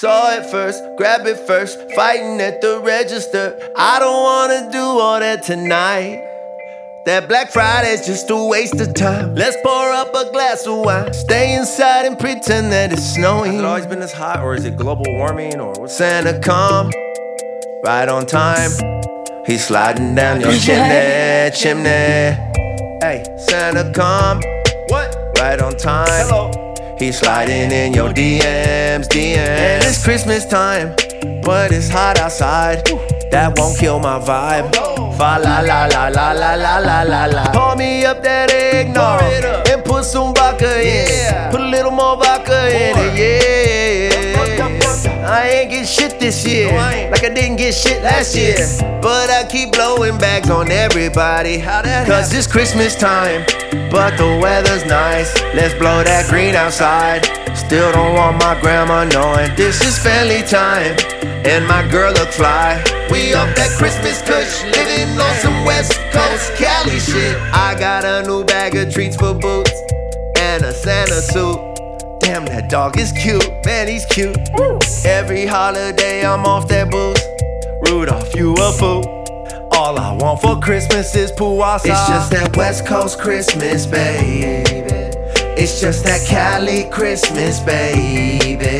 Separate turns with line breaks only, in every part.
Saw it first, grab it first, fighting at the register. I don't wanna do all that tonight. That Black Friday's just a waste of time. Let's pour up a glass of wine, stay inside and pretend that it's snowing.
Has it always been this hot, or is it global warming, or what's
Santa come right on time. He's sliding down your chimney, chimney. Hey, Santa come
what?
right on time.
Hello.
He's sliding in your DMs, DMs. And it's Christmas time, but it's hot outside. That won't kill my vibe. Fa la la la la la la la la la. Pour me up that eggnog
Pour it up.
and put some shit this year,
No,
like I didn't get shit last year. But I keep blowing back on everybody.
How that
Cause it's Christmas time, but the weather's nice. Let's blow that green outside. Still don't want my grandma knowing this is family time. And my girl look fly. We up that Christmas kush, living on some West Coast Cali shit. I got a new bag of treats for boots and a Santa suit. Damn, that dog is cute. Man, he's cute. Every holiday, I'm off that booze. Rudolph, you a fool. All I want for Christmas is puasa. It's just that West Coast Christmas, baby. It's just that Cali Christmas, baby.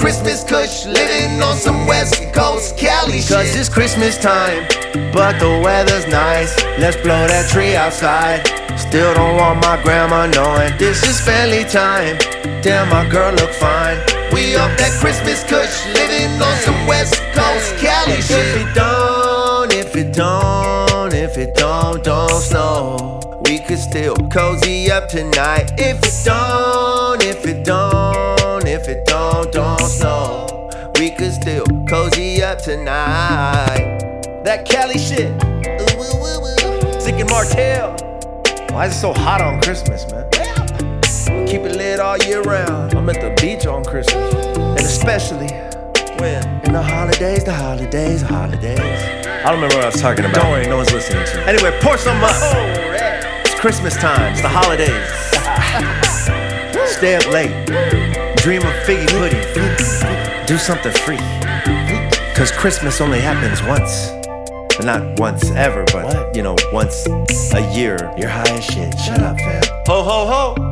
Christmas kush, living on some West Coast Cali shit. Cause it's Christmas time, but the weather's nice. Let's blow that tree outside. Still don't want my grandma knowing this is family time. Damn, my girl look fine. We up that Christmas kush, living on some West Coast Cali shit. If it don't, if it don't, if it don't, don't snow, we could still cozy up tonight. If it don't, if it don't, it don't, don't snow, we could still cozy up tonight. That Cali shit. Ooh, woo, woo, woo. ZIC and Martel.
Why is it so hot on Christmas, man?
We keep it lit all year round.
I'm at the beach on Christmas.
And especially
When?
in the holidays, the holidays, the holidays.
I don't remember what I was talking about. Don't worry, no one's listening to me.
Anyway, pour some up. It's Christmas time, it's the holidays. Stay up late, dream of figgy pudding, do something free. Cause Christmas only happens once. Not once ever, but you know, once a year. You're high as shit. Shut up, fam.
Ho ho ho!